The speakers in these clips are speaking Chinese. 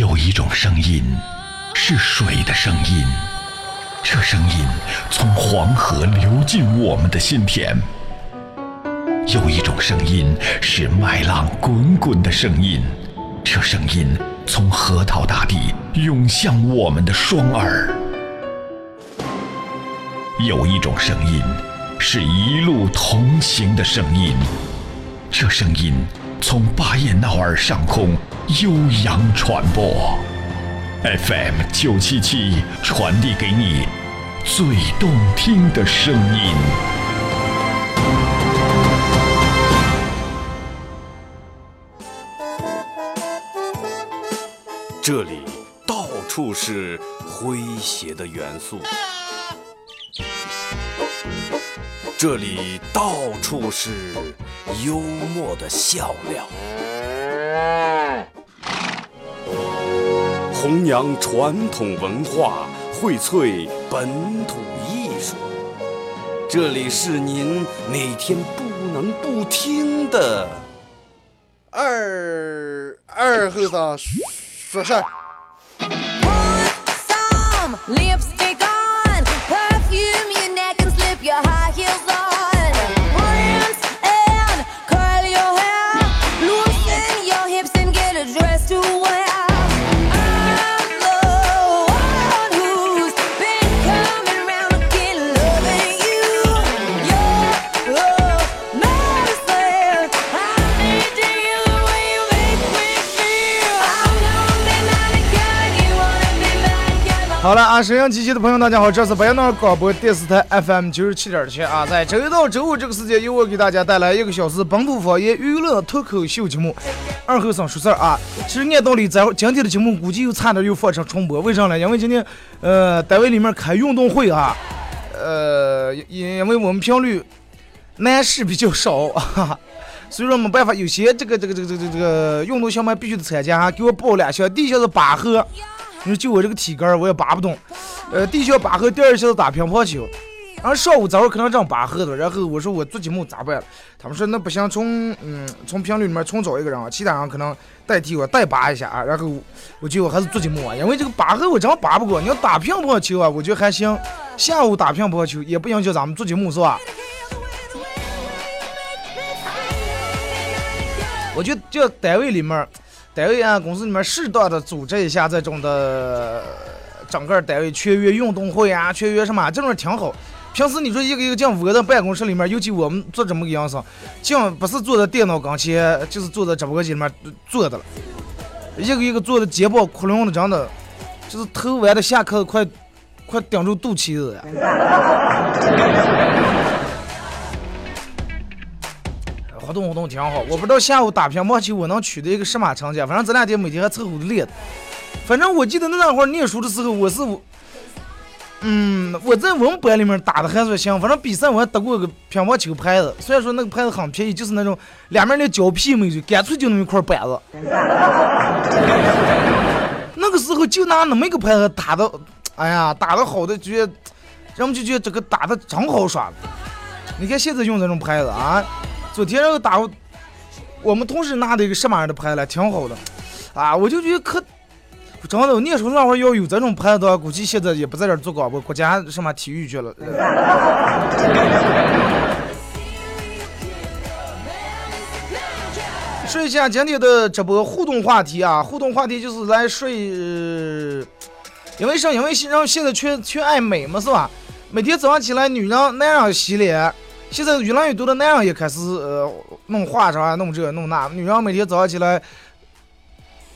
有一种声音，是水的声音，这声音从黄河流进我们的心田；有一种声音是麦浪滚滚的声音，这声音从河套大地涌向我们的双耳；有一种声音是一路同行的声音，这声音从巴彦淖尔上空。悠扬传播，FM 九七七传递给你最动听的声音。这里到处是诙谐的元素，这里到处是幽默的笑料。弘扬传统文化，荟萃本土艺术。这里是您每天不能不听的二二后生说事儿。好了沈阳机器的朋友，大家好，这是白淖尔广播电视台 FM 九十七点七啊，在周一到周五这个时间，由我给大家带来一个小时本土方言娱乐脱口秀节目。二后生说事儿啊，其实按道理咱今天的节目估计又差点又放上重播，为啥呢？因为今天呃单位里面开运动会啊，呃因因为我们频率男士比较少啊，所以说没办法，有些这个这个这个这个这个运动项目必须得参加，给我报两项，第一项是拔河。你说就我这个体格我也拔不动。呃，第一下拔河，第二项是打乒乓球。然后上午早上可能正拔河的，然后我说我做节目咋办？他们说那不行，从嗯从频率里面重找一个人啊，其他人可能代替我代拔一下啊。然后我就还是做节目啊，因为这个拔河我真拔不过。你要打乒乓球啊，我觉得还行。下午打乒乓球也不影响咱们做节目是吧？我觉得这单位里面。单位啊，公司里面适当的组织一下这种的，整个单位全员运动会啊，全员什么，这种挺好。平时你说一个一个进我的办公室里面，尤其我们做这么个样子，进不是坐在电脑跟前，就是坐在直播间里面坐的了，一个一个坐的肩膀窟窿的，真的，就是头歪的下课快快顶住肚脐子呀。活动活动挺好，我不知道下午打乒乓球我能取得一个什么成绩。反正这两天每天还凑合的练。反正我记得那那会儿念书的时候，我是，嗯，我在我们班里面打的还算行。反正比赛我还得过个乒乓球拍子，虽然说那个拍子很便宜，就是那种两面的胶皮没有，干脆就那么一块板子。那个时候就拿那么一个拍子打的，哎呀，打的好的觉得，人们就觉得这个打的真好耍。你看现在用这种拍子啊。昨天让我打，我们同事拿的一个什么样的牌来，挺好的，啊，我就觉得可，真的，念书那会儿要有这种牌的话，估计现在也不在这儿做广播，国家什么体育去了。说一下今天的直播互动话题啊，互动话题就是来说，因为啥？因为让现在缺缺爱美嘛，是吧？每天早上起来，女人男人洗脸。现在越来越多的男人也开始呃弄化妆啊，弄这弄那。女人每天早上起来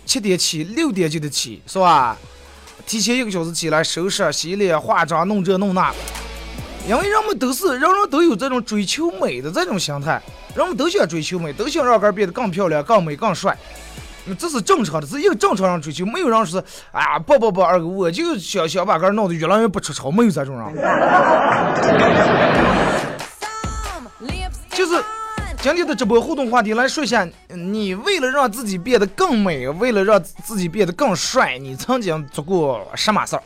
七点起，六点就得起，是吧？提前一个小时起来收拾、洗脸、化妆、弄这弄那。因为人们都是人人都有这种追求美的这种心态，人们都想追求美，都想让个变得更漂亮、更美、更帅。这是正常的，是一个正常人追求，没有人说哎呀不不不，二哥我就想想把个弄得越来越不出丑，没有这种人。就是今天的直播互动话题，来说一下，你为了让自己变得更美，为了让自己变得更帅，你曾经做过什么事儿？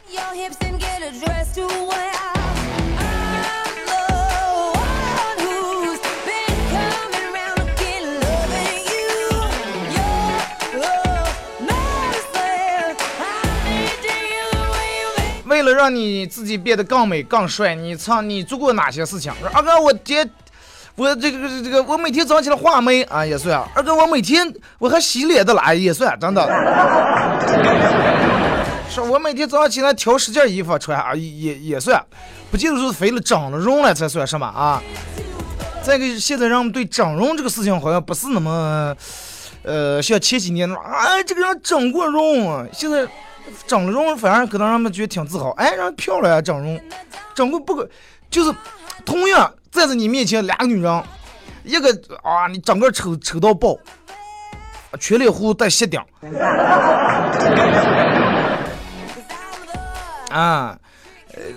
为了让你自己变得更美更帅，你唱你做过哪些事情？二哥，我天，我这个这个，我每天早上起来画眉啊也算。二哥，我每天我还洗脸的啦也算，真的。说我每天早上起来挑十件衣服穿啊也也算，不记得是肥了整了容了才算什么啊？再个，现在人们对整容这个事情好像不是那么，呃，像前几年那啊，这个人整过容，现在。整了容，反而可能让他们觉得挺自豪。哎，人漂亮啊，整容，整过不，就是同样站在你面前两个女人，一个啊，你整个丑丑到爆，全脸胡带斜顶，啊，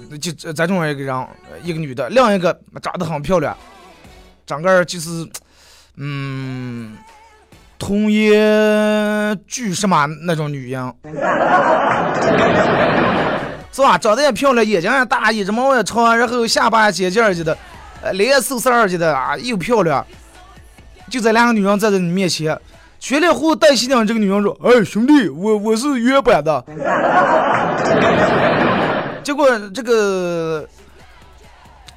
呃，就咱中一个人，一个女的，另一个长得很漂亮，整个就是，嗯。童颜巨什么那种女人，是吧？长得也漂亮，眼睛也大，一只毛也长，然后下巴尖尖儿的，呃，脸瘦瘦儿的啊，又漂亮。就这两个女人站在你面前，全脸胡带细顶，这个女人说：“哎，兄弟，我我是原版的。”结果这个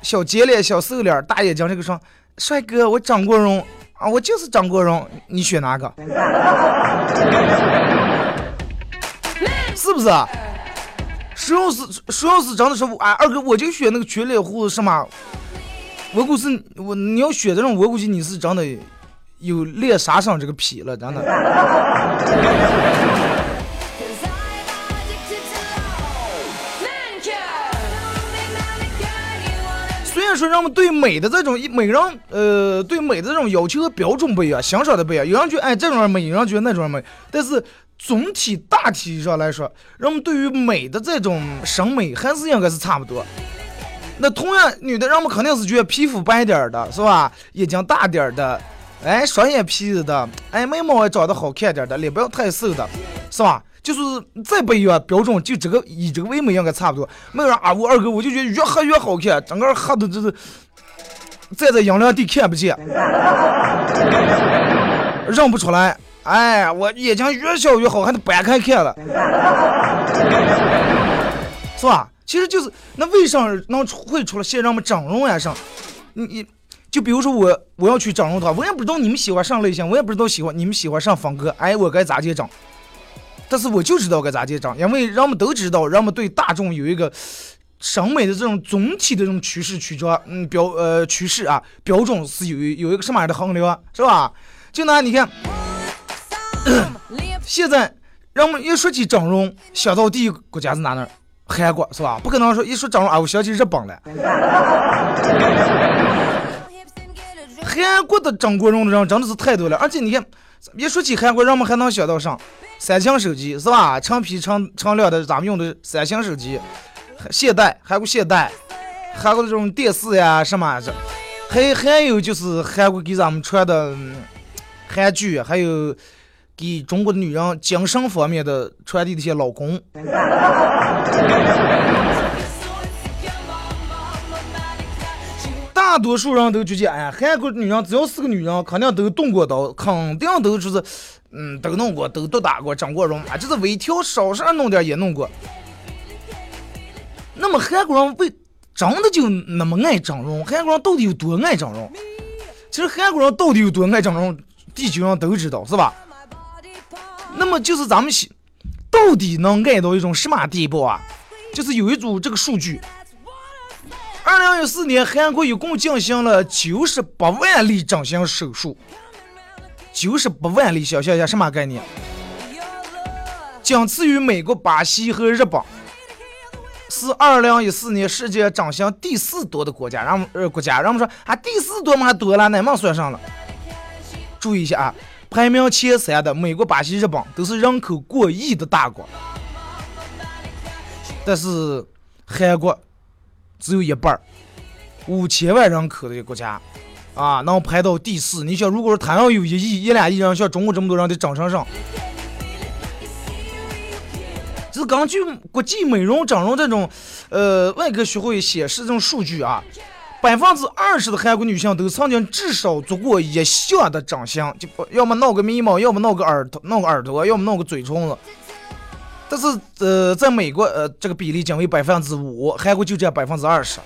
小尖脸、小瘦脸、大眼睛，这个说：“帅哥，我张国荣。”啊，我就是张国荣，你选哪个？是不是？谁要是谁要是真的是哎，二哥，我就选那个全脸胡子，什么？我估计我你要选这种，我估计你是真的有练杀伤这个癖了，真的。说人们对美的这种每个人呃对美的这种要求和标准不一样，欣赏的不一样。有人觉得哎这种人美，有人觉得那种人美。但是总体大体上来说，人们对于美的这种审美还是应该是差不多。那同样女的，人们肯定是觉得皮肤白点的是吧？眼睛大点的，哎双眼皮子的，哎眉毛也长得好看点的，脸不要太瘦的，是吧？就是再不一样标准，就这个以这个为美应该差不多。没有人啊，我二哥我就觉得越黑越好看，整个黑的就是站在阳凉地看不见，认不出来。哎，我眼睛越小越好，还得掰开看了，是吧？其实就是那为啥能会出了现人们整容呀？上，你你就比如说我我要去整容的话，我也不知道你们喜欢上类型，我也不知道喜欢你们喜欢上风格，哎，我该咋去整？但是我就知道该咋接整，因为人们都知道，人们对大众有一个审美的这种总体的这种趋势曲折，嗯，标呃趋势啊标准是有有一个什么样的衡量，是吧？就拿你看，现在人们一说起整容，想到第一个国家是哪呢？韩国是吧？不可能说一说整容啊，我想起日本了。韩国的整过容的人真的是太多了，而且你看，一说起韩国，人们还能想到啥？三星手机是吧？成批成成量的咱们用的三星手机，现代韩国现代，韩国的这种电视呀什么的，还还有就是韩国给咱们传的韩剧，还有给中国的女人精神方面的传递的一些老公。大多数人都觉得，哎呀，韩国女人只要是个女人，肯定都动过刀，肯定都就是。嗯，都弄过，都都打过，整过容啊，就是微调，稍稍弄点也弄过。那么韩国人为真的就那么爱整容？韩国人到底有多爱整容？其实韩国人到底有多爱整容，地球上都知道，是吧？那么就是咱们西到底能爱到一种什么地步啊？就是有一组这个数据，二零一四年韩国一共进行了九十八万例整形手术。九十八万例，想象一下什么概念？仅次于美国、巴西和日本，是二零一四年世界整形第四多的国家。让呃国家，让我们说啊，第四多嘛多了，哪门算上了？注意一下啊，排名前三的美国、巴西、日本都是人口过亿的大国，但是韩国只有一半儿，五千万人口的国家。啊，能排到第四。你想，如果说他要有一亿、一两亿人，像中国这么多人的整成上，这是根据国际美容整容这种呃外科学会显示这种数据啊，百分之二十的韩国女性都曾经至少做过一项的整形，就要么弄个眉毛，要么弄个耳朵，弄个耳朵，要么弄个嘴唇子。但是呃，在美国呃这个比例仅为百分之五，韩国就占百分之二十。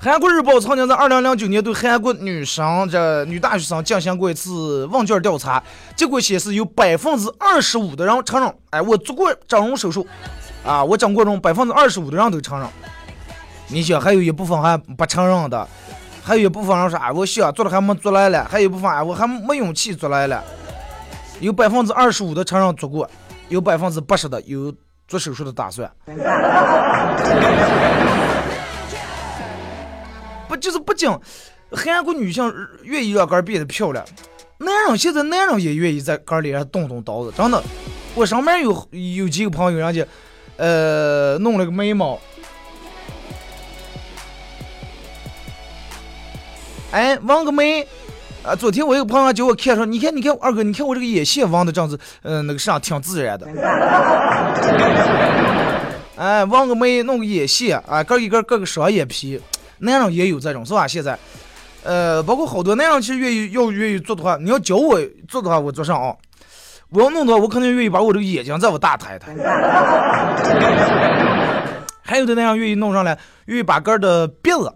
韩国日报曾经在二零零九年对韩国女生这女大学生进行过一次问卷调查，结果显示有百分之二十五的人承认，哎，我做过整容手术，啊，我整过容，百分之二十五的人都承认。你想，还有一部分还不承认的，还有一部分人说，啊，我想做了还没做来了，还有一部分啊，我还没勇气做来了。有百分之二十五的承认做过，有百分之八十的有做手术的打算。不就是不仅韩国女性愿意让肝变得漂亮，男人现在男人也愿意在肝脸上动动刀子，真的。我上面有有几个朋友，人家呃弄了个眉毛，哎纹个眉，啊昨天我一个朋友叫我看说，你看你看二哥，你看我这个眼线纹的这样子，嗯那个啥挺自然的。哎纹个眉弄个眼线，啊个一个个个双眼皮。男人也有这种是吧？现在，呃，包括好多男人其实愿意要愿意做的话，你要教我做的话，我做上啊。我要弄的话，我肯定愿意把我这个眼睛再我大抬抬。还有的男人愿意弄上来，愿意把个的鼻子，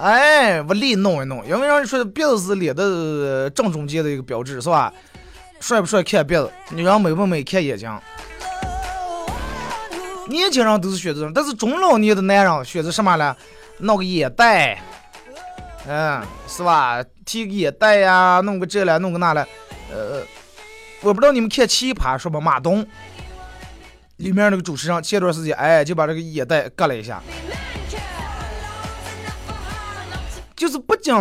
哎，我脸弄一弄，因为人说鼻子是脸的正中间的一个标志，是吧？帅不帅看鼻子，女人美不美看眼睛。年轻人都是选择，但是中老年的男人选择什么呢？弄个眼袋，嗯，是吧？提个眼袋呀，弄个这了，弄个那了，呃，我不知道你们看《奇葩说》吧？马东里面那个主持人前段时间，哎，就把这个眼袋割了一下，就是不仅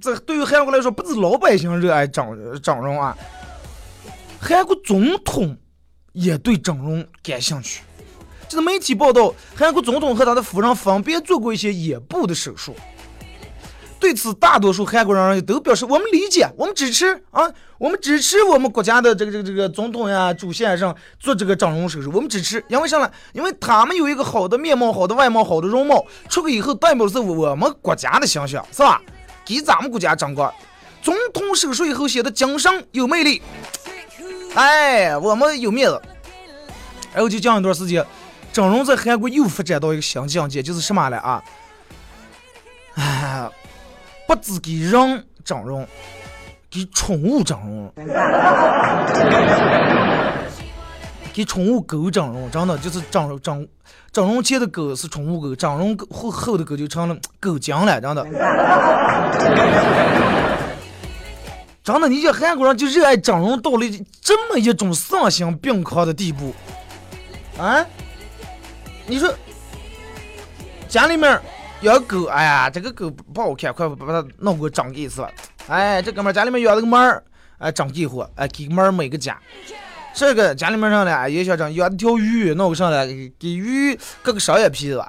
这对于韩国来说，不止老百姓热爱整整容啊，韩国总统也对整容感兴趣。就是媒体报道，韩国总统和他的夫人分别做过一些眼部的手术。对此，大多数韩国人都表示我们理解，我们支持啊，我们支持我们国家的这个这个这个总统呀、主先生做这个整容手术，我们支持。因为啥呢？因为他们有一个好的面貌、好的外貌、好的容貌，出去以后代表是我们国家的形象，是吧？给咱们国家争光。总统手术以后显得精神有魅力，哎，我们有面子。然后就讲一段时间。整容在韩国又发展到一个新境界，就是什么了啊？哎，不止给人整容，给宠物整容，给宠物狗整容，真的就是整整整容前的狗是宠物狗，整容后后的狗就成了狗精了，真的。真的，你这韩国人就热爱整容到了这么一种丧心病狂的地步，啊？你说家里面养狗，哎呀，这个狗不好看，快把它弄给我长一次。哎，这哥们家里面养了个猫儿，哎，长几户，哎，给猫买个家。这个家里面上来也想整，养条鱼，弄个上来给鱼割个双眼皮子。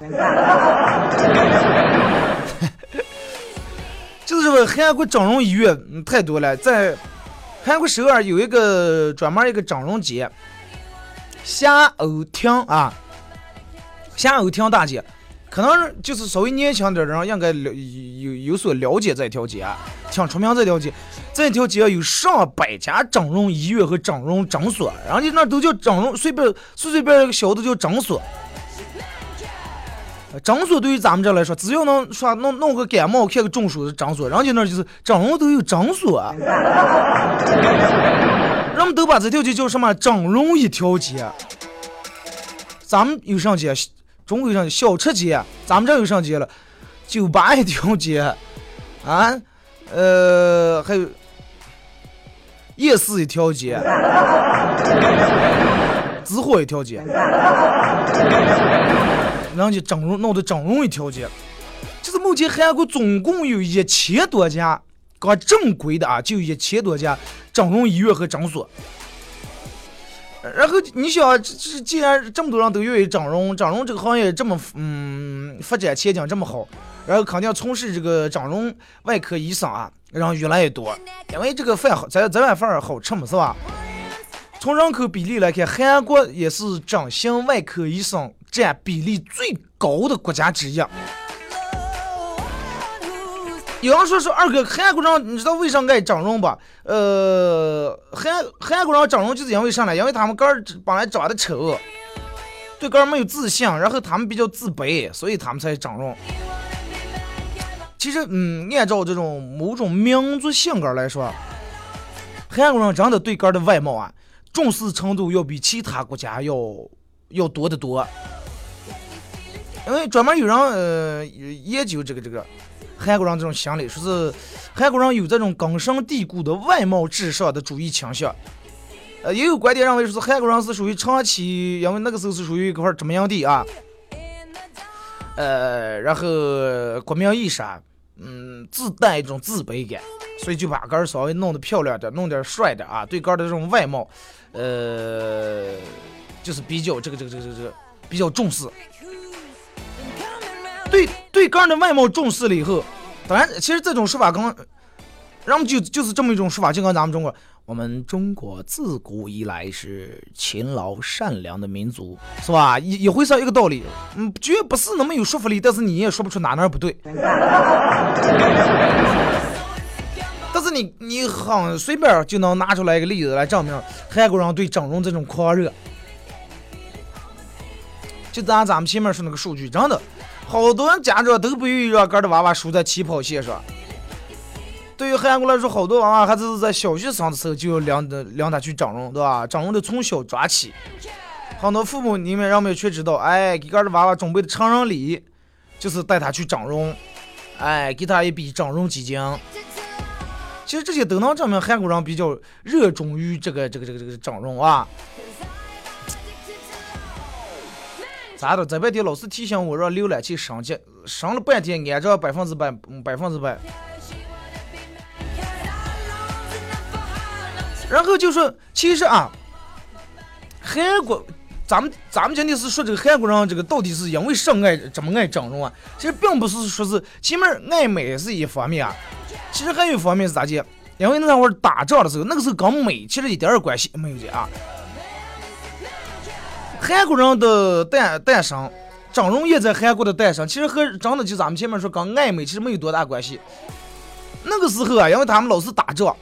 就是说韩国整容医院太多了，在韩国首尔有一个专门一个整容节，夏欧厅啊。夏欧厅大街，可能就是稍微年轻点的人应该了有有所了解这条街，挺出名这条街。这条街有上百家整容医院和整容诊所，人家那都叫整容，随便随随便一个小的叫诊所。诊所对于咱们这来说，只要能说弄弄个感冒、看个中暑的诊所，人家那就是整容都有诊所。人们都把这条街叫什么？整容一条街。咱们有上街？中国上小吃街，咱们这有上街了，酒吧一条街，啊，呃，还有夜市一条街，直货一条街，人家整容弄的整容一条街，就是目前韩国总共有一千多家，搞正规的啊，就一千多家整容医院和诊所。然后你想，这这既然这么多人都愿意整容，整容这个行业这么嗯发展前景这么好，然后肯定从事这个整容外科医生啊，人越来越多，因为这个饭好，咱咱碗饭好吃嘛，是吧？从人口比例来看，韩国也是整形外科医生占比例最高的国家之一。有人说说二哥，韩国人你知道为啥爱整容吧？呃，韩韩国人整容就是因为啥呢？因为他们个儿本来长得丑，对个儿没有自信，然后他们比较自卑，所以他们才整容。其实，嗯，按照这种某种民族性格来说，韩国人真的对个儿的外貌啊，重视程度要比其他国家要要多得多。因为专门有人呃研究这个这个韩国人这种心理，说是韩国人有这种根深蒂固的外貌至上的主义倾向。呃，也有观点认为说是韩国人是属于长期，因为那个时候是属于一块殖民地啊。呃，然后国民意识啊。嗯，自带一种自卑感，所以就把个儿稍微弄得漂亮点，弄点帅点啊。对个儿的这种外貌，呃，就是比较这个这个这个这个比较重视。对对个人的外貌重视了以后，当然，其实这种说法刚，然后就就是这么一种说法，就跟咱们中国。我们中国自古以来是勤劳善良的民族，是吧？也也会说一个道理，嗯，绝不是那么有说服力，但是你也说不出哪哪不对。但是你你很随便就能拿出来一个例子来证明韩国人对整容这种狂热。就咱咱们前面说那个数据，真的，好多人家长都不愿意让个的娃娃输在起跑线上。对于韩国来说，好多娃娃还是在小学生的时候就要领的领他去整容，对吧？整容的从小抓起。很多父母你们让们却知道，哎，给个的娃娃准备的成人礼就是带他去整容，哎，给他一笔整容基金。其实这些都能证明韩国人比较热衷于这个这个这个这个整容啊。咋的？这半天老是提醒我让浏览器升级，升了半天按照百分之百百分之百。然后就说，其实啊，韩国，咱们咱们今天是说这个韩国人，这个到底是因为什爱这么爱整容啊？其实并不是说是前面爱美是一方面啊，其实还有一方面是咋介？因为那会儿打仗的时候，那个时候跟美其实一点儿关系没有的啊。韩国人的诞诞生，整容业在韩国的诞生，其实和真的就咱们前面说跟爱美其实没有多大关系。那个时候啊，因为他们老是打仗。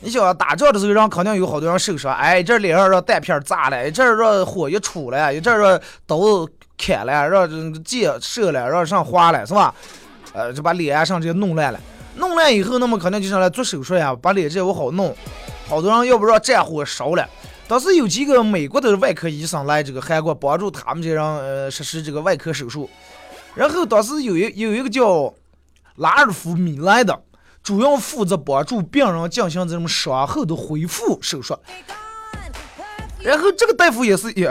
你想打仗的时候，人肯定有好多人受伤。哎，这脸上让弹片炸了，一阵让火一出来，一阵让刀砍了，让剑射了，让上划了，是吧？呃，就把脸上这些弄烂了。弄烂以后，那么肯定就上来做手术呀，把脸这我好弄。好多人要不让战火烧了。当时有几个美国的外科医生来这个韩国帮助他们这人呃实施这个外科手术。然后当时有一有一个叫拉尔夫米莱的。主要负责帮助病人进行这种伤后的恢复手术，然后这个大夫也是也，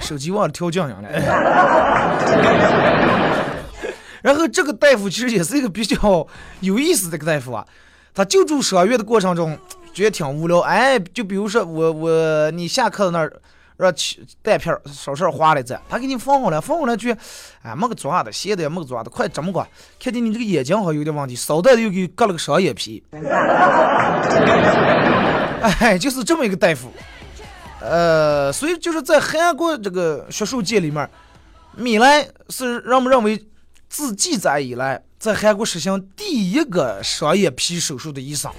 手机忘了调静音了。然后这个大夫其实也是一个比较有意思的一个大夫啊，他救助伤员的过程中觉得挺无聊，哎，就比如说我我你下课那儿。让去带片儿，少事儿花了这，他给你放好了，放好了去，哎，没个抓的，闲的也没个抓的，快这么过，看见你这个眼睛好像有点问题，捎带的又给割了个双眼皮，哎，就是这么一个大夫，呃，所以就是在韩国这个学术界里面，米莱是人们认为自记载以来在韩国实行第一个双眼皮手术的医生。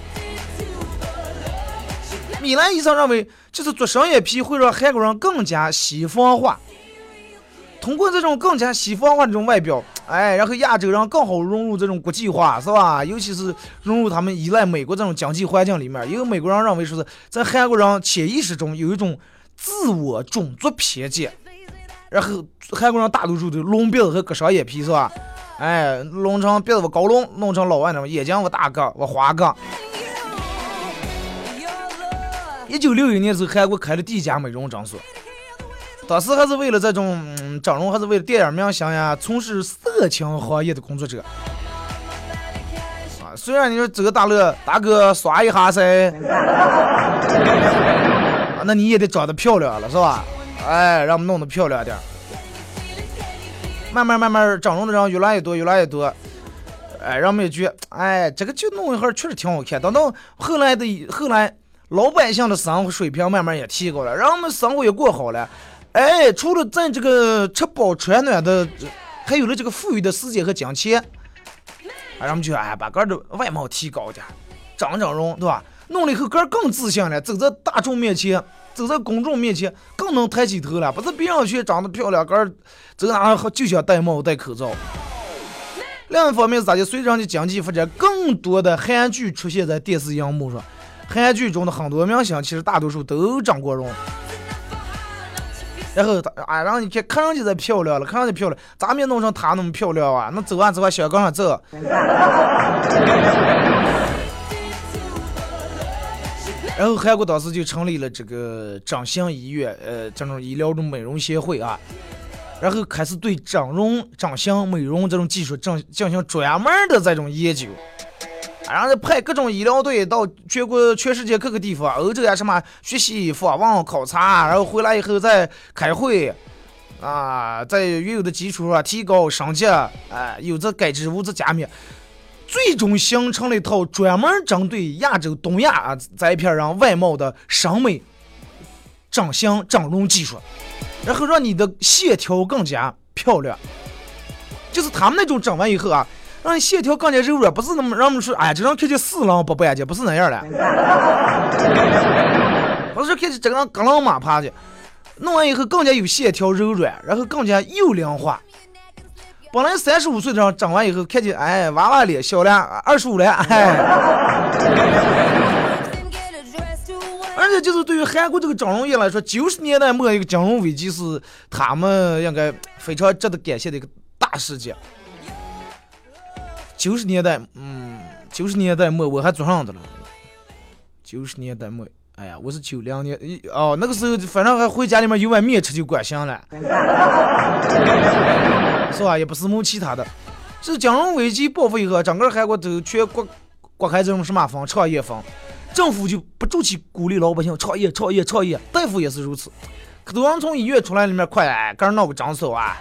米兰医生认为，就是做双眼皮会让韩国人更加西方化。通过这种更加西方化这种外表，哎，然后亚洲人更好融入这种国际化，是吧？尤其是融入他们依赖美国这种经济环境里面。因为美国人认为说是在韩国人潜意识中有一种自我种族偏见，然后韩国人大多数都隆鼻子和割双眼皮，是吧？哎，弄成鼻子我高隆，弄成老外那种眼睛我大个我花个。一九六一年时候，韩国开了第一家美容诊所，当时还是为了这种整容，还是为了电影明星呀，从事色情行业的工作者。啊，虽然你说这个大乐大哥刷一下噻，那你也得长得漂亮了，是吧？哎，让我们弄得漂亮点。慢慢慢慢，整容的人越来越多，越来越多。哎，让我们也觉，哎，这个就弄一会儿确实挺好看。等到后来的后来。老百姓的生活水平慢慢也提高了，人们生活也过好了。哎，除了咱这个吃饱穿暖的，还有了这个富裕的时间和金钱。咱们就哎把个的外貌提高点，整整容，对吧？弄了以后个更自信了，走在大众面前，走在公众面前更能抬起头了，不是别人去长得漂亮，个走哪就想戴帽戴口罩。另一方面是咋的？随着的经济发展，更多的韩剧出现在电视荧幕上，韩剧中的很多明星其实大多数都整过容。然后他啊，然后你看看上去在漂亮了，看上去漂亮，咋没弄成她那么漂亮啊？那走啊走啊，小杠上走。然后韩国当时就成立了这个整形医院，呃，这种医疗的美容协会啊，然后开始对整容、整形、美容这种技术进进行专门的这种研究，然后派各种医疗队到全国、全世界各个地方，欧洲啊什么学习、访问、考察，然后回来以后再开会，啊，在原有的基础上提高升级，啊，有则改之，无则加勉。最终形成了一套专门针对亚洲、东亚啊这一片人外貌的审美、整形、整容技术，然后让你的线条更加漂亮。就是他们那种整完以后啊，让你线条更加柔软，不是那么让我们说，哎，这张看起四郎不干净，不是那样的。不是看起这个人格马趴的，弄完以后更加有线条柔软，然后更加幼龄化。本来三十五岁的人整完以后，看见哎娃娃脸小了，二十五了，哎。而且就是对于韩国这个整容业来说，九十年代末一个金融危机是他们应该非常值得感谢的一个大事件。九十年代，嗯，九十年代末我还做上的了。九十年代末，哎呀，我是九两年，哦，那个时候反正还回家里面有碗面吃就管行了。是吧？也不是没其他的，是金融危机爆发以后，整个韩国都全国刮开这种什么风，创业风，政府就不住去鼓励老百姓创业、创业、创业，大夫也是如此。可多人从医院出来里面快，哎，个人闹个诊所啊，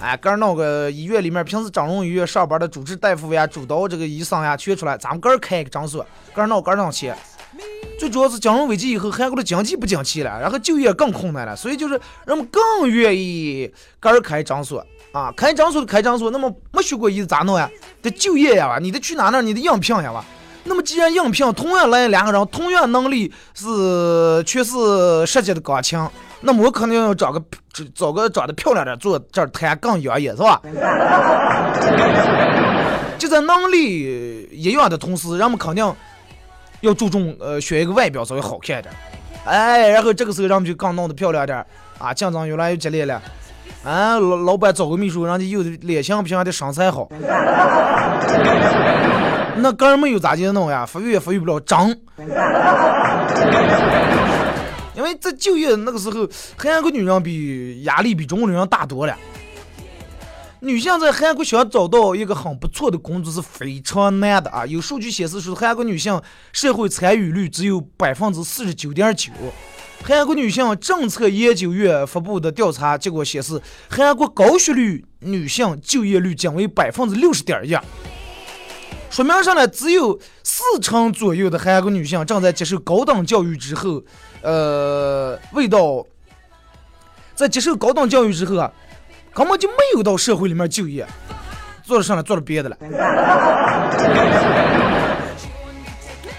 哎，个人弄个医院里面平时整容医院上班的主治大夫呀、主刀这个医生呀，全出来，咱们个人开个诊所，个人闹个人挣钱。最主要是金融危机以后，韩国的经济不景气了，然后就业更困难了，所以就是人们更愿意个人开诊所。啊，开诊所开诊所，那么没学过医咋弄呀？得就业呀吧，你得去哪那？你得应聘呀吧。那么既然应聘，同样来两个人，同样能力是全是设计的钢琴，那么我肯定要找个找个长得漂亮点，坐这儿弹更养眼，是吧？就在能力一样的同时，人们肯定要注重呃选一个外表稍微好看点。哎，然后这个时候人们就更弄得漂亮点啊，竞争越来越激烈了。啊，老老板找个秘书，人家有的脸型不行，还得身材好。那个人没有咋地弄呀？发育也发育不了，长。因为在就业那个时候，韩国女人比压力比中国女人大多了。女性在韩国想找到一个很不错的工作是非常难的啊！有数据显示说，韩国女性社会参与率只有百分之四十九点九。韩国女性政策研究院发布的调查结果显示，韩国高学历女性就业率仅为百分之六十点一，说明上呢，只有四成左右的韩国女性正在接受高等教育之后，呃，未到在接受高等教育之后啊，根本就没有到社会里面就业，做了上来做了别的了。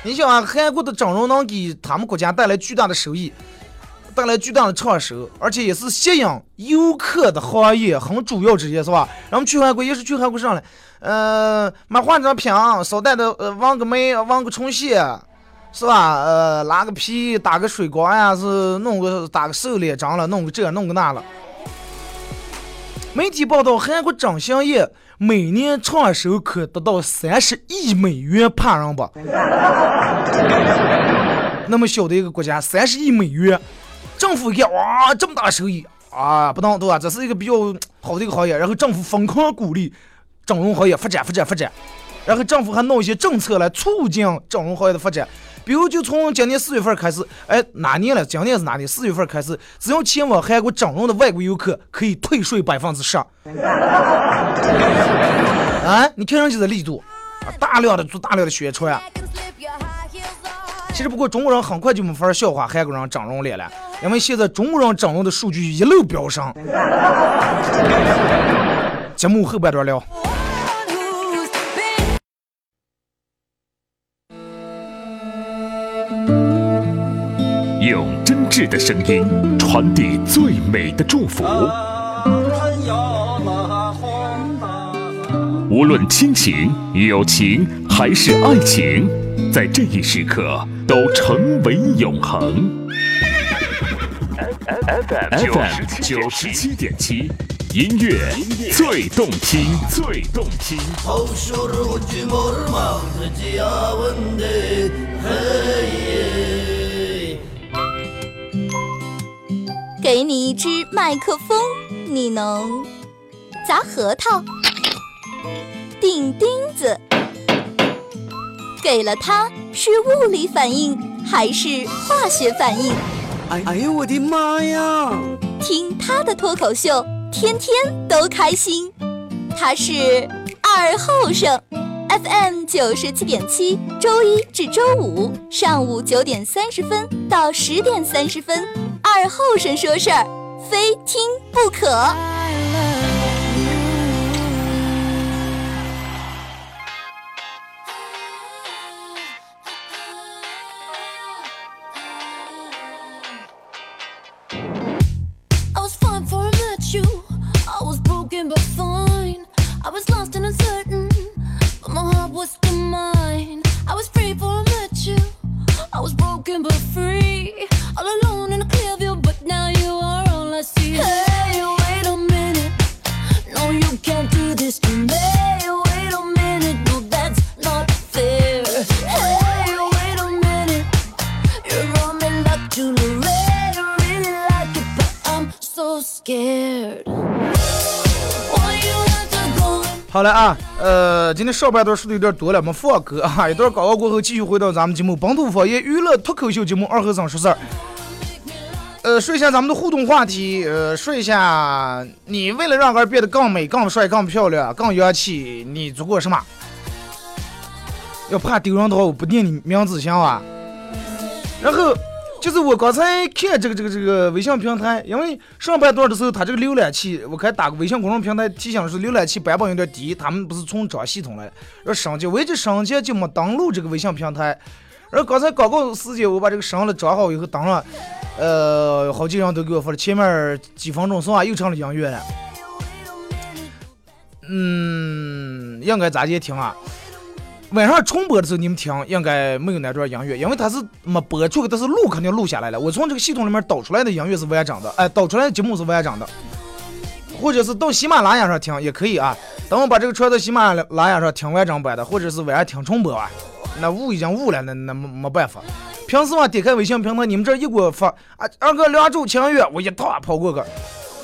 你想啊，韩国的整容能给他们国家带来巨大的收益，带来巨大的创收，而且也是吸引游客的行业很主要之一，是吧？然后去韩国也是去韩国上来，呃，买化妆品，捎带的呃，纹个眉，纹个唇线，是吧？呃，拉个皮，打个水光呀，是弄个打个瘦脸针了，弄个这，弄个那了。媒体报道，韩国整形业。每年创收可达到三十亿美元，怕人不？那么小的一个国家，三十亿美元，政府一看，哇，这么大收益啊，不能对吧？这是一个比较好的一个行业，然后政府疯狂鼓励整容行业发展、发展、发展，然后政府还弄一些政策来促进整容行业的发展。比如，就从今年四月份开始，哎，哪年了？今年是哪年？四月份开始，只要前往韩国整容的外国游客可以退税百分之十。啊，你看上去的力度，大量的做大量的宣传。其实不过中国人很快就没法笑话韩国人整容脸了因为现在中国人整容的数据一路飙升。节目后半段聊。用真挚的声音传递最美的祝福。无论亲情友情还是爱情在这一时刻都成为永恒。FM 九十七点七，音乐最动听，最动听。给你一支麦克风，你能砸核桃、钉钉子。给了它，是物理反应还是化学反应？哎哎呦我的妈呀！听他的脱口秀，天天都开心。他是二后生，FM 九十七点七，周一至周五上午九点三十分到十点三十分。二后生说事儿，非听不可。好了啊，呃，今天上半段说的有点多了，没放歌啊。一段广告过后，继续回到咱们节目《本土方言娱乐脱口秀节目》二和尚说事儿。呃，说一下咱们的互动话题，呃，说一下你为了让个人变得更美、更帅、更漂亮、更洋气，你做过什么？要怕丢人的话，我不念你名字行吧？然后。就是我刚才看这个这个这个微信平台，因为上半段的时候，它这个浏览器，我看打个微信公众平台提醒的是浏览器版本有点低，他们不是重装系统了，要升级，我一直升级就没登录这个微信平台。然后刚才刚刚时间，我把这个升了装好以后登了，呃，好几人都给我发了，前面几分钟是吧？又成了音乐了。嗯，应该咋接听啊？晚上重播的时候，你们听应该没有那段音乐，因为它是没播出，但是录肯定录下来了。我从这个系统里面导出来的音乐是完整的，哎，导出来的节目是完整的。或者是到喜马拉雅上听也可以啊。等我把这个传到喜马拉雅上听完整版的，或者是晚上听重播啊，那误已经误了，那那没没办法。平时嘛，点开微信平台，你们这一给我发啊，二哥两周情缘，我一趟跑过去。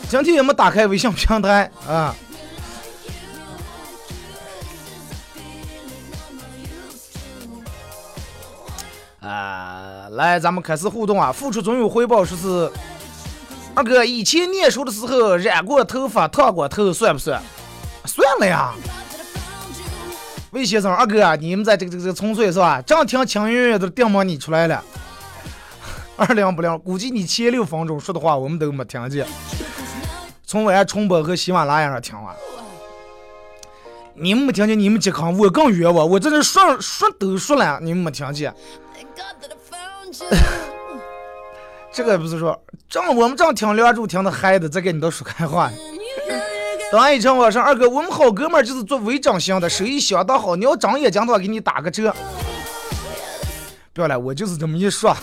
今天也没打开微信平台啊。啊，来，咱们开始互动啊！付出总有回报，说是二哥以前念书的时候染过头发、烫过头，算不算？算了呀。魏先生，二哥，你们在这个这个这个纯粹是吧？正听轻音乐都定门你出来了，二两不亮，估计你前六分钟说的话我们都没听见。从晚上重播和喜马拉雅上听完，你们没听见？你们健康，我更冤枉，我在这说说都说了，你们没听见？这个不是说正我们正听梁祝听的嗨的，再给你都说开话。等一成我说二哥，我们好哥们就是做微整形的，手艺相当好。你要长眼睛的话，给你打个折。不要了，我就是这么一说。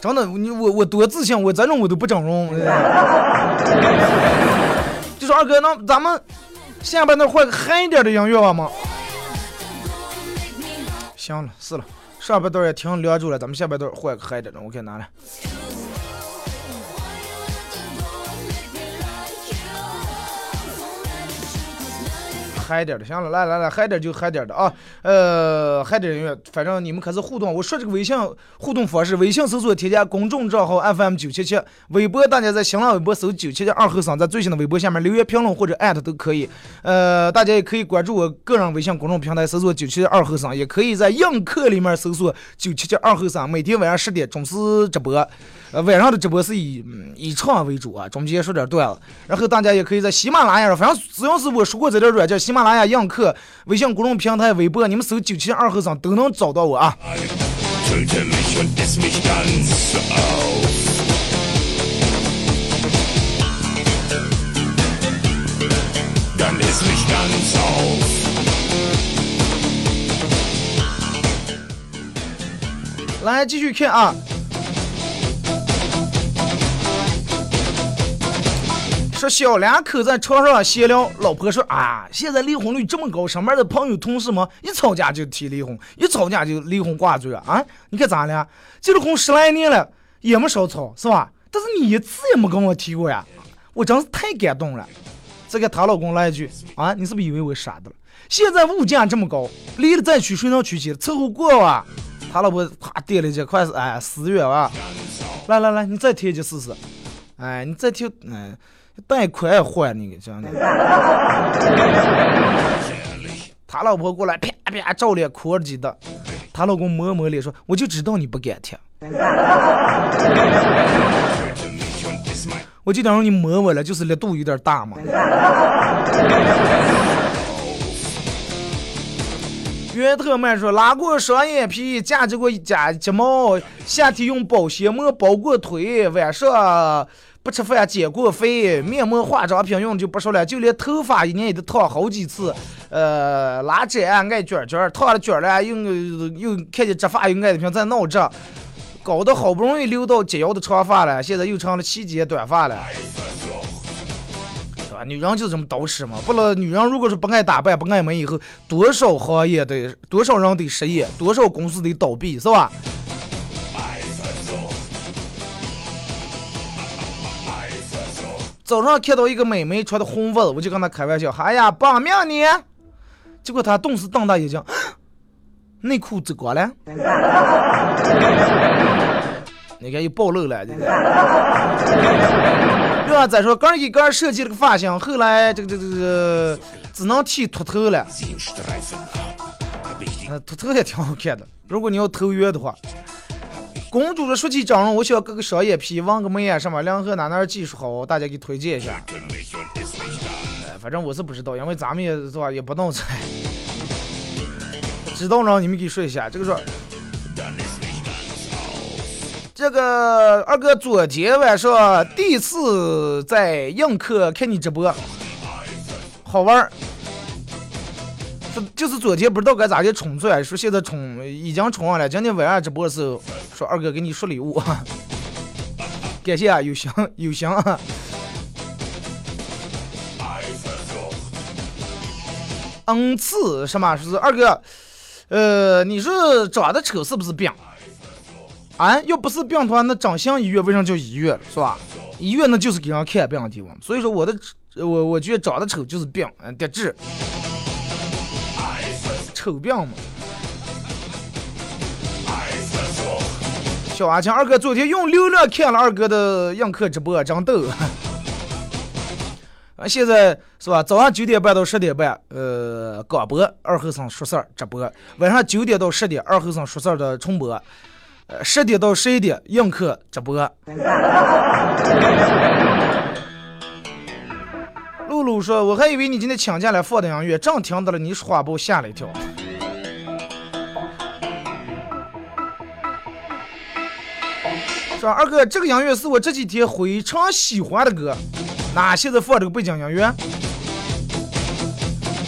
真的，你我我多自信，我这种我都不整容。就说二哥，那咱们下边那换个嗨一点的音乐好吗？行了，是了。上半段也挺聊住了，咱们下半段换个嗨点的，我看拿来。嗨点的，行了，来来来，嗨点就嗨点的啊，呃，嗨点音乐，反正你们开始互动。我说这个微信互动方式，微信搜索添加公众账号 FM 九七七，微博大家在新浪微博搜九七七二后生，在最新的微博下面留言评论或者艾特都可以。呃，大家也可以关注我个人微信公众平台，搜索九七七二后生，也可以在映客里面搜索九七七二后生，每天晚上十点准时直播。晚上的直播是以以唱为主啊，中间说点段子。然后大家也可以在喜马拉雅上，反正只要是我说过这点软件，喜马拉雅映客微信公众平台微博你们搜九七二和尚都能找到我啊。来继续看啊。说小两口在床上闲聊，老婆说啊，现在离婚率这么高，上班的朋友同事们一吵架就提离婚，一吵架就离婚挂嘴啊！你看咋了结了婚十来年了，也没少吵，是吧？但是你一次也没跟我提过呀，我真是太感动了。再给她老公来一句啊，你是不是以为我傻的了？现在物价这么高，离了再娶谁能娶起？凑合过吧。他老婆啪点了一块是哎十元啊，来来来，你再贴一句试试，哎，你再贴，哎，贷款还你个这样的。他老婆过来啪啪照脸哭着急的，他老公摸摸脸说：“我就知道你不敢贴，我就当你摸我了，就是力度有点大嘛。”约特曼说：“拉过双眼皮，夹着过假睫毛，夏天用保鲜膜包过腿，晚上不吃饭减过肥，面膜化妆品用就不说了，就连头发一年也得烫好几次。呃，拉直爱卷卷，烫了卷了又又看见直发又爱的瓶在闹着，搞得好不容易留到及腰的长发了，现在又成了齐肩短发了。”女人就这么捯饬嘛，不了，女人如果是不爱打扮、不爱美，以后多少行业的多少人得失业，多少公司得倒闭，是吧？早上看到一个美眉穿的红袜子，我就跟她开玩笑：“哎呀，保命呢！”结果她顿时瞪大眼睛，内裤走光了。你看又暴露了，这个。另外再说，个人给刚设计了个发型，后来这个这个这个只能剃秃头了。呃，秃头也挺好看的。如果你要头圆的话，公主的说起整容，我想割个双眼皮，纹个眉啊什么，两河哪哪技术好，大家给推荐一下。哎，反正我是不知道，因为咱们也是吧，也不弄菜。知道让你们给说一下，这个说。这个二哥昨天晚上第一次在映客看你直播，好玩。就是昨天不知道该咋的冲出来，说现在冲已经冲上了。今天晚上直播的时候，说二哥给你说礼物，感谢啊，有心有心啊。恩赐什么？是二哥，呃，你说长得丑是不是病？啊，要不是病的话，那长相医院为啥叫医院是吧？医院那就是给人看病的地方。所以说我的，我我觉得长得丑就是病，得治。丑病嘛。小阿强二哥昨天用流量看了二哥的映客直播，真逗。啊，现在是吧？早上九点半到十点半，呃，广播二后生说事儿直播；晚上九点到十点，二后生说事儿的重播。呃，十点到十一点，映客直播。露露说：“我还以为你今天请假来放的音乐，正听到了你说话，把我吓了一跳。”说二哥，这个音乐是我这几天非常喜欢的歌，那现在放这个背景音乐，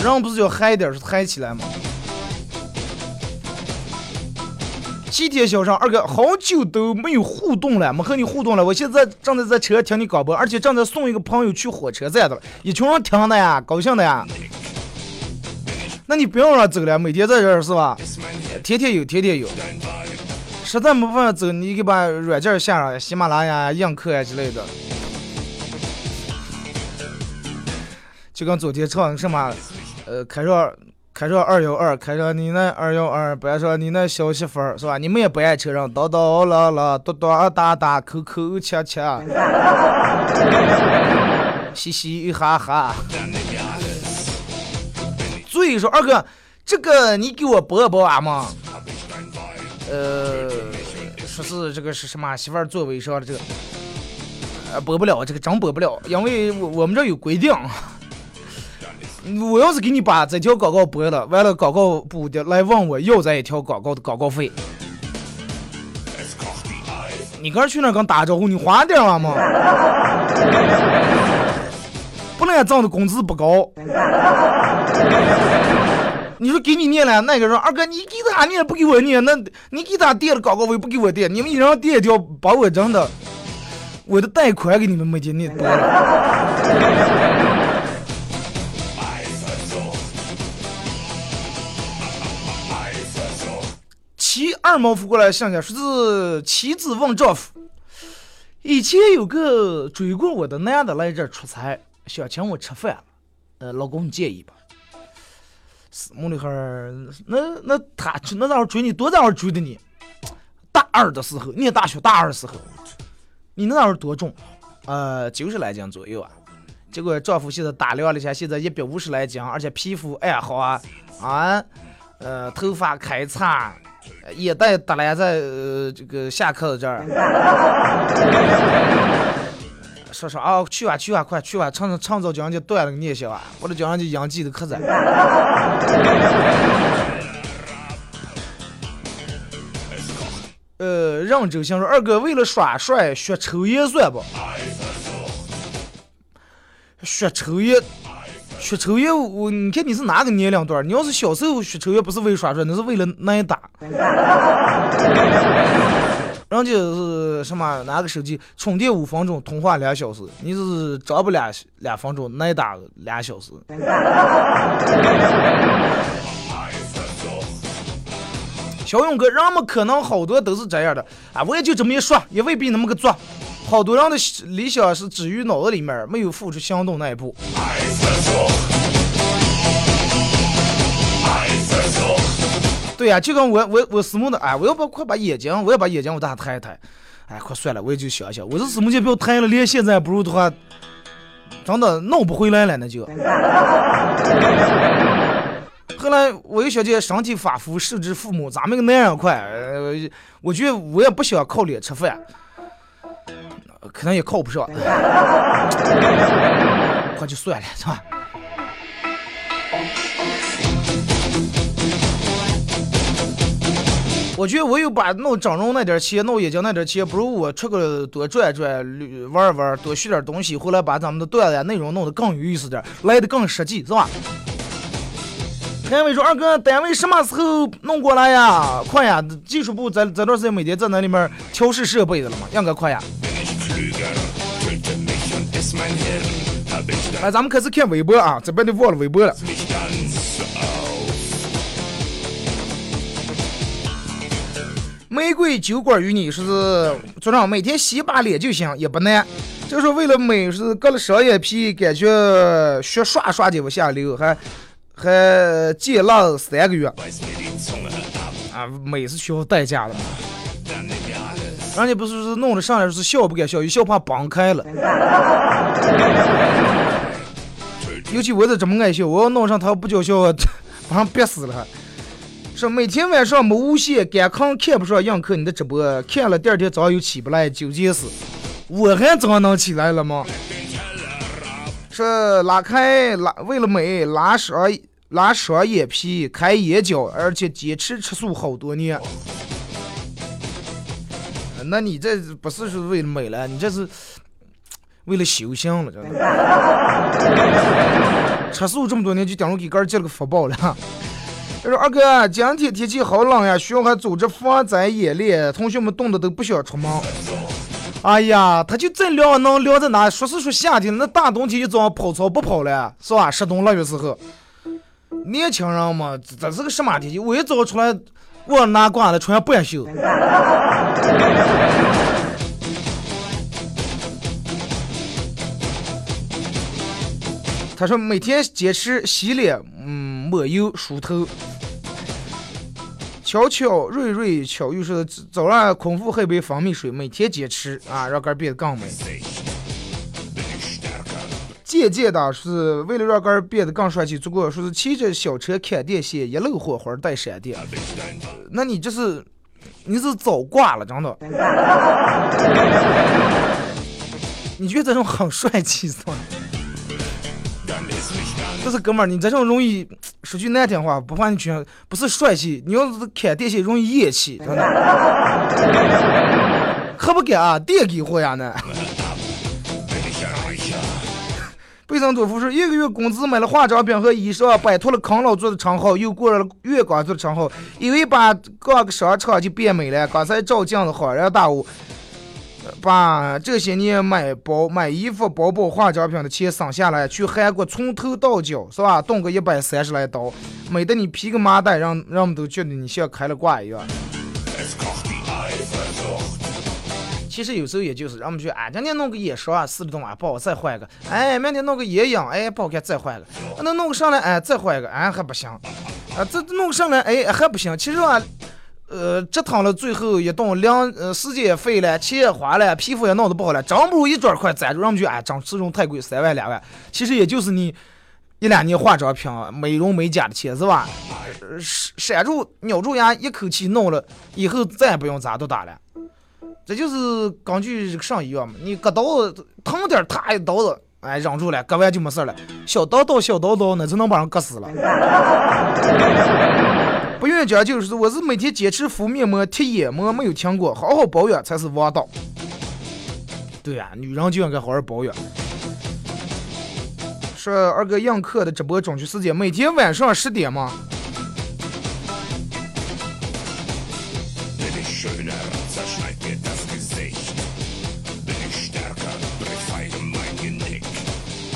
人不是要嗨点，是嗨起来吗？七天小上二哥，好久都没有互动了，没和你互动了。我现在正在在车听你广播，而且正在送一个朋友去火车站的了，一群人听的呀，高兴的呀。那你不用让走了，每天在这儿是吧？天天有，天天有。实在没办法走，你给把软件下上，喜马拉雅、映客啊之类的。就跟昨天唱什么，呃，开着。开上二幺二，开上你那二幺二，别说你那小媳妇儿是吧？你们也不爱车上叨叨啦啦，嘟嘟哒哒，口口恰恰，嘻嘻哈哈。所以说二哥，这个你给我播播啊嘛？呃，说是这个是什么媳妇儿座位上的这个，呃，播不了，这个真播不了，因为我我们这有规定。我要是给你把这条广告播了，完了广告部的来问我要这一条广告的广告费，你刚去那刚打招呼，你花点了吗？不能挣的工资不高。你说给你念了，那个说二哥你给他念不给我念，那你给他垫了高高位不给我垫，你们一人垫一条，把我真的，我的贷款给你们没见念多了。妻二毛夫过来想想，说是妻子问丈夫：“以前有个追过我的男的来这儿出差，想请我吃饭，呃，老公你介意吧？”死木女孩儿，那那他那咋会追你？多大会追的你？大二的时候，念大学大二的时候，你那会多重？呃，九十来斤左右啊。结果丈夫现在打量了一下，现在一百五十来斤，而且皮肤哎好啊啊，呃，头发开叉。也带打来在呃这个下课的这儿，说说啊去吧去吧快去吧，唱唱早将就断了个念想啊，我的叫人家杨记的可在。呃，让周星说二哥为了耍帅学抽烟算不？学抽烟。学抽烟，我你看你是哪个年龄段？你要是小时候学抽烟，不是为耍帅，那是为了挨打。人家是什么？拿个手机充电五分钟，通话两小时，你是找不两两分钟，挨打俩小时。小勇哥，人们可能好多都是这样的啊，我也就这么一说，也未必那么个做。好多人的理想是止于脑子里面，没有付出行动那一步。对呀，就跟我我我私募的，哎，我要不快把眼睛，我要把眼睛我大抬一抬，哎，快算了，我也就想想，我这私募就不要抬了，连现在不如的话，真的弄不回来了，那就。后来我又想起身体发肤受之父母，咱们个男人快，我觉得我也不想靠脸吃饭。可能也靠不上，那就算了，是吧？我觉得我有把弄整容那点钱，弄眼睛那点钱，不如我出个多转转、玩玩，多学点东西，回来把咱们的段子内容弄得更有意思点，来的更实际，是吧？单位说二哥，单位什么时候弄过来呀？快呀！技术部在这段时间每天在那里面调试设备的了嘛？应该快呀。来，咱们开始看微博啊！这边都忘了微博了。玫瑰酒馆与你说是组长每天洗把脸就行，也不难。就是为了美，是割了双眼皮，感觉血刷刷的往下流，还还戒辣三个月。啊，美是需要代价的。人家不是是弄的上来是笑不敢笑，一笑怕崩开了。尤其我这这么爱笑，我要弄上他不叫笑，把上憋死了。说每天晚上没无线，赶看看不上映客你的直播，看了第二天早上又起不来，九件事。我还早上能起来了吗？说拉开拉为了美拉双拉双眼皮，开眼角，而且坚持吃素好多年。那你这不是说为了美了，你这是为了修行了，真的。吃素这么多年，就等于给哥结了个福报了。他说：“二哥，今天天气好冷呀，学校还组织防灾演练，同学们冻得都不想出门。哎呀，他就真凉，能凉在哪？说是说夏天，那大冬天一早上跑操不跑了，是吧？十冬腊月时候，年轻人嘛，这是个什么天气？我一早出来。”我拿惯了穿半袖。他说每天坚持洗脸，嗯，抹油梳头。巧巧瑞瑞巧又说早上空腹喝杯蜂蜜水，每天坚持啊，让肝变得更美。渐渐的，是为了让个人变得更帅气，足够说是骑着小车砍电线，一路火花带闪电。那你这是，你是早挂了，真的。你觉得这种很帅气是吧？这是哥们儿，你这种容易说句难听话，不怕你全不是帅气，你要是砍电线容易厌气，真的。可不敢啊，电给货呀呢。贝森多夫说，一个月工资买了化妆品和衣裳，摆脱了啃老族的称号，又过了月光族的称号，以为把逛个商场就变美了。刚才照镜子恍然大悟，把这些年买包、买衣服、包包、化妆品的钱省下来，去韩国从头到脚是吧？动个一百三十来刀，美得你披个麻袋，让让我们都觉得你像开了挂一样。其实有时候也就是，让我们去，哎，今天弄个眼霜啊，四十多万不好，再换一个。哎，明天弄个眼影，哎，不好看，再换一个。那弄个上来，哎，再换一个，哎，还不行。啊，这弄上来，哎，还不行。其实啊，呃，折腾了最后一顿，两呃时间也费了，钱也花了，皮肤也弄得不好了，真不如一砖块攒住。让们去，哎，整这种太贵，三万两万。其实也就是你一两年化妆品、美容美甲的钱是吧？闪闪住咬住牙，一口气弄了，以后再也不用咋都打了。这就是根据上医院嘛，你割刀子疼点，他一刀子，哎，忍住了，割完就没事了。小刀刀，小刀刀，那就能把人割死了。不愿意讲就是，我是每天坚持敷面膜、贴眼膜，没有停过，好好保养才是王道。对啊，女人就应该好好保养。说二哥映客的直播准确时间，每天晚上十点吗？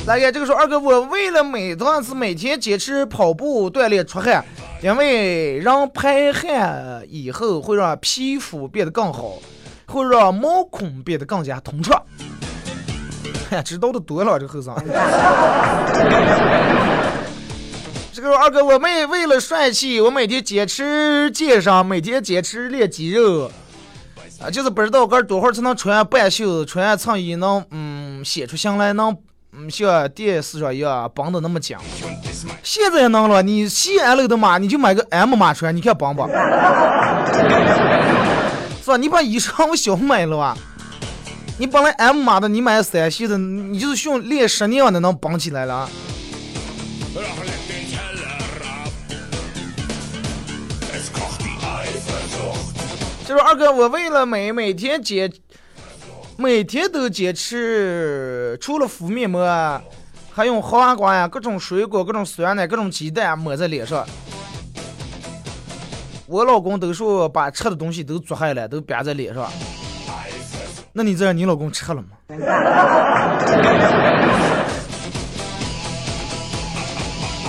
来呀，这个时候二哥，我为了每段是每天坚持跑步锻炼出汗，因为让排汗以后会让皮肤变得更好，会让毛孔变得更加通畅。哎，知道的多了，这后生。这个二哥，我妹为了帅气，我每天坚持健身，每天坚持练肌肉，啊，就是不知道该多会儿才能穿半袖子、穿衬衣能嗯显出型来，能。嗯，像电视上一样绑的那么紧，现在能了。你西 l 的码，你就买个 M 码穿，你看绑不？是吧？你把衣裳我小买了吧？你本来 M 码的，你买三系的，你就是训练十年的能绑起来了。就是二哥，我为了美，每天坚。每天都坚持，除了敷面膜，还用黄瓜呀、各种水果、各种酸奶、各种鸡蛋抹在脸上。我老公都说把吃的东西都做坏了，都别在脸上。那你这样你老公吃了吗？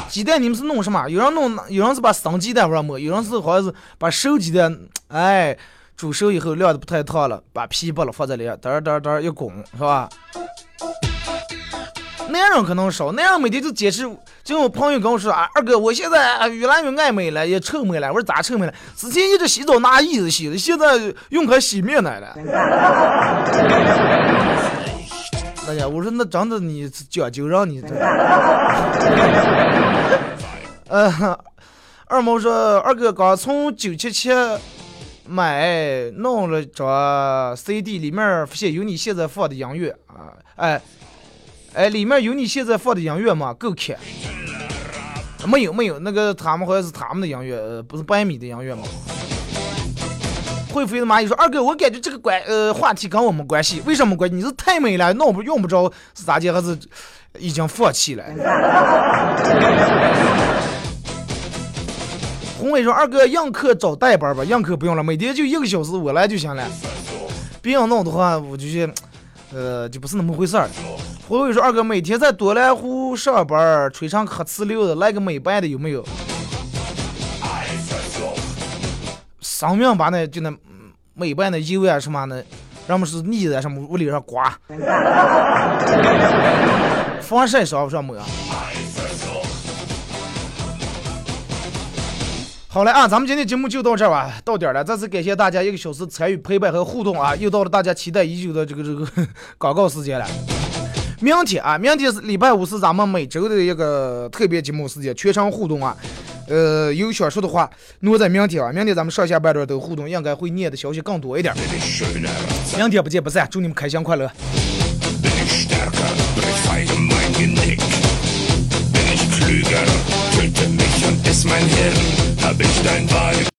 鸡蛋你们是弄什么？有人弄，有人是把生鸡蛋往上抹，有人是好像是把熟鸡蛋，哎。煮熟以后晾的不太烫了，把皮剥了放在里，嘚嘚嘚一拱，是吧？男人可能少，男人每天就坚持。就我朋友跟我说啊，二哥，我现在越来越爱美了，也臭美了。我说咋臭美了？之前一直洗澡拿椅子洗的，现在用开洗面奶了。哎呀，我说那真的你讲究让你这。呃，二毛说二哥刚从九七七。买弄了张 CD，里面发现有你现在放的音乐啊，哎，哎，里面有你现在放的音乐吗？够看？没有没有，那个他们好像是他们的音乐，不是百米的音乐吗？会飞的蚂蚁说：“二哥，我感觉这个关呃话题跟我们关系，为什么关系？你是太美了，弄不用不着是咋的，还是已经放弃了？”红伟说：“二哥，映客找代班吧，映客不用了，每天就一个小时，我来就行了。别要弄的话，我就去呃，就不是那么回事儿。”红伟说：“二哥，每天在多兰湖上班，吹上黑呲溜的，来个美白的有没有？生命吧，那就那美白的油啊什么的，要么是腻在什么屋里上刮，防晒霜上抹。”好嘞啊，咱们今天节目就到这儿吧，到点儿了。再次感谢大家一个小时参与陪伴和互动啊，又到了大家期待已久的这个这个 广告时间了。明天啊，明天是礼拜五，是咱们每周的一个特别节目时间，全程互动啊。呃，有想说的话挪在明天啊，明天咱们上下半段都互动，应该会念的消息更多一点。明天不见不散，祝你们开心快乐。Ist mein Hirn, hab ich dein Weib.